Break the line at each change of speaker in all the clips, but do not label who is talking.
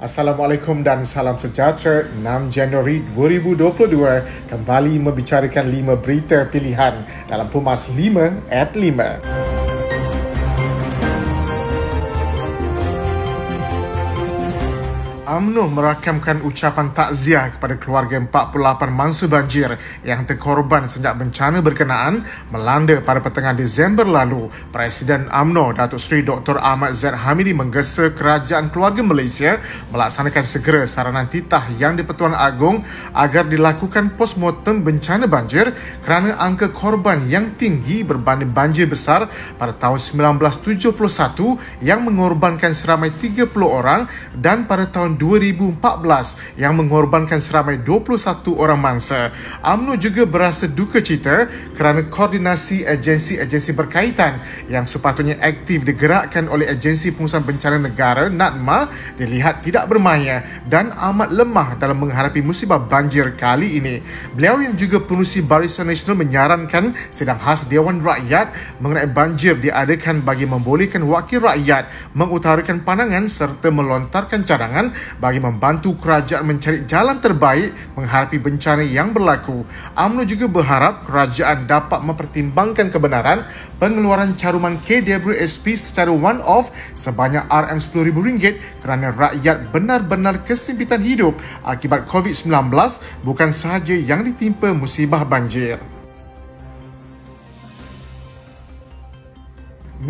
Assalamualaikum dan salam sejahtera 6 Januari 2022 kembali membicarakan 5 berita pilihan dalam Pumas 5 at 5. UMNO merakamkan ucapan takziah kepada keluarga 48 mangsa banjir yang terkorban sejak bencana berkenaan melanda pada pertengahan Disember lalu. Presiden UMNO Datuk Seri Dr. Ahmad Zaid Hamidi menggesa kerajaan keluarga Malaysia melaksanakan segera saranan titah yang di-Pertuan Agong agar dilakukan postmortem bencana banjir kerana angka korban yang tinggi berbanding banjir besar pada tahun 1971 yang mengorbankan seramai 30 orang dan pada tahun 2014 yang mengorbankan seramai 21 orang mangsa. UMNO juga berasa duka cita kerana koordinasi agensi-agensi berkaitan yang sepatutnya aktif digerakkan oleh Agensi Pengurusan Bencana Negara NADMA dilihat tidak bermaya dan amat lemah dalam menghadapi musibah banjir kali ini. Beliau yang juga pengurusi Barisan Nasional menyarankan sidang khas Dewan Rakyat mengenai banjir diadakan bagi membolehkan wakil rakyat mengutarakan pandangan serta melontarkan cadangan bagi membantu kerajaan mencari jalan terbaik menghadapi bencana yang berlaku. UMNO juga berharap kerajaan dapat mempertimbangkan kebenaran pengeluaran caruman KWSP secara one-off sebanyak RM10,000 kerana rakyat benar-benar kesempitan hidup akibat COVID-19 bukan sahaja yang ditimpa musibah banjir.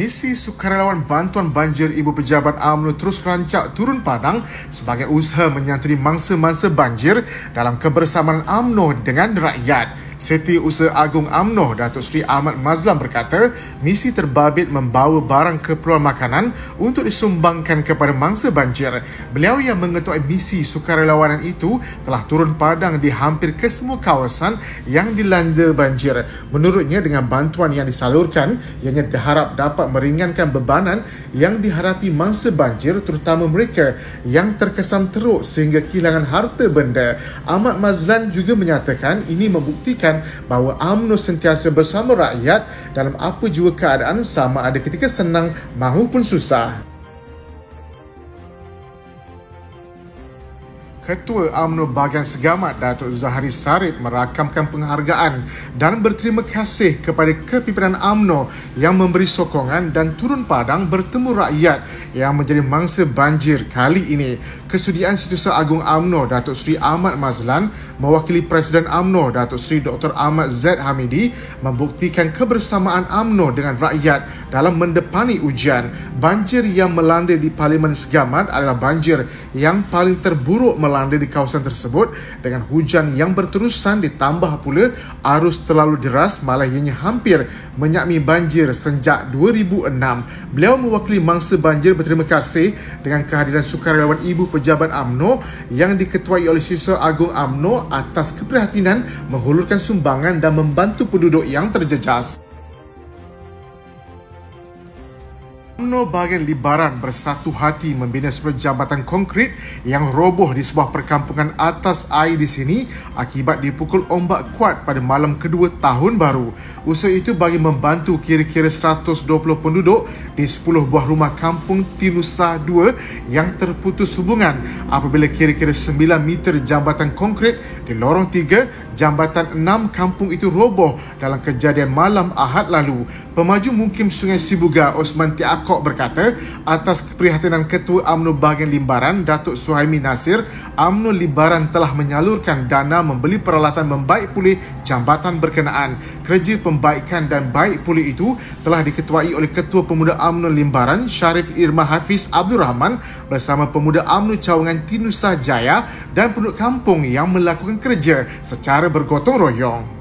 Misi sukarelawan bantuan banjir Ibu Pejabat UMNO terus rancak turun padang sebagai usaha menyantuni mangsa-mangsa banjir dalam kebersamaan UMNO dengan rakyat. Setiausaha Agung AMNO Datuk Seri Ahmad Mazlan berkata, misi terbabit membawa barang keperluan makanan untuk disumbangkan kepada mangsa banjir. Beliau yang mengetuai misi sukarelawanan itu telah turun padang di hampir ke semua kawasan yang dilanda banjir. Menurutnya dengan bantuan yang disalurkan, ianya diharap dapat meringankan bebanan yang dihadapi mangsa banjir terutama mereka yang terkesan teruk sehingga kehilangan harta benda. Ahmad Mazlan juga menyatakan ini membuktikan memastikan bahawa UMNO sentiasa bersama rakyat dalam apa jua keadaan sama ada ketika senang mahupun susah. Ketua UMNO Bahagian Segamat Datuk Zahari Sarip merakamkan penghargaan dan berterima kasih kepada kepimpinan UMNO yang memberi sokongan dan turun padang bertemu rakyat yang menjadi mangsa banjir kali ini. Kesudian Setiausaha Agung UMNO Datuk Seri Ahmad Mazlan mewakili Presiden UMNO Datuk Seri Dr. Ahmad Zaid Hamidi membuktikan kebersamaan UMNO dengan rakyat dalam mendepani ujian. Banjir yang melanda di Parlimen Segamat adalah banjir yang paling terburuk melanda melanda di kawasan tersebut dengan hujan yang berterusan ditambah pula arus terlalu deras malah ianya hampir menyakmi banjir sejak 2006. Beliau mewakili mangsa banjir berterima kasih dengan kehadiran sukarelawan Ibu Pejabat AMNO yang diketuai oleh Siswa Agung AMNO atas keprihatinan menghulurkan sumbangan dan membantu penduduk yang terjejas. UMNO bahagian Libaran bersatu hati membina sebuah jambatan konkrit yang roboh di sebuah perkampungan atas air di sini akibat dipukul ombak kuat pada malam kedua tahun baru. Usaha itu bagi membantu kira-kira 120 penduduk di 10 buah rumah kampung Tinusa 2 yang terputus hubungan apabila kira-kira 9 meter jambatan konkrit di lorong 3 jambatan 6 kampung itu roboh dalam kejadian malam Ahad lalu. Pemaju mungkin Sungai Sibuga Osman Tiako Kok berkata atas keprihatinan Ketua UMNO Bahagian Limbaran Datuk Suhaimi Nasir UMNO Limbaran telah menyalurkan dana membeli peralatan membaik pulih jambatan berkenaan kerja pembaikan dan baik pulih itu telah diketuai oleh Ketua Pemuda UMNO Limbaran Syarif Irma Hafiz Abdul Rahman bersama Pemuda UMNO Cawangan Tinusa Jaya dan penduduk kampung yang melakukan kerja secara bergotong royong.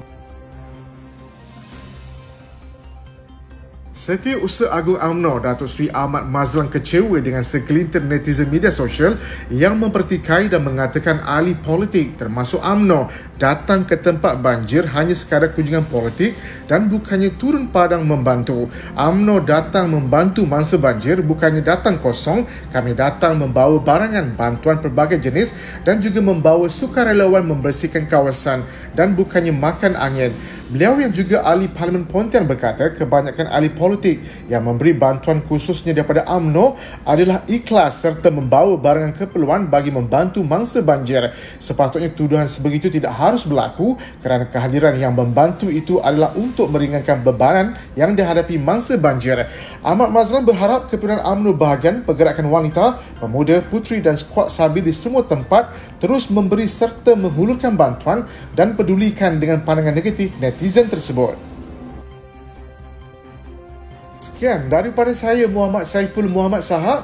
Setiausaha Agung UMNO Datuk Seri Ahmad Mazlan kecewa dengan segelintir netizen media sosial yang mempertikai dan mengatakan ahli politik termasuk UMNO datang ke tempat banjir hanya sekadar kunjungan politik dan bukannya turun padang membantu. UMNO datang membantu mangsa banjir bukannya datang kosong. Kami datang membawa barangan bantuan pelbagai jenis dan juga membawa sukarelawan membersihkan kawasan dan bukannya makan angin. Beliau yang juga ahli Parlimen Pontian berkata kebanyakan ahli politik yang memberi bantuan khususnya daripada AMNO adalah ikhlas serta membawa barangan keperluan bagi membantu mangsa banjir. Sepatutnya tuduhan sebegitu tidak harus berlaku kerana kehadiran yang membantu itu adalah untuk meringankan bebanan yang dihadapi mangsa banjir. Ahmad Mazlan berharap keperluan AMNO bahagian pergerakan wanita, pemuda, puteri dan skuad sabi di semua tempat terus memberi serta menghulurkan bantuan dan pedulikan dengan pandangan negatif netizen tersebut. Sekian daripada saya Muhammad Saiful Muhammad Sahak.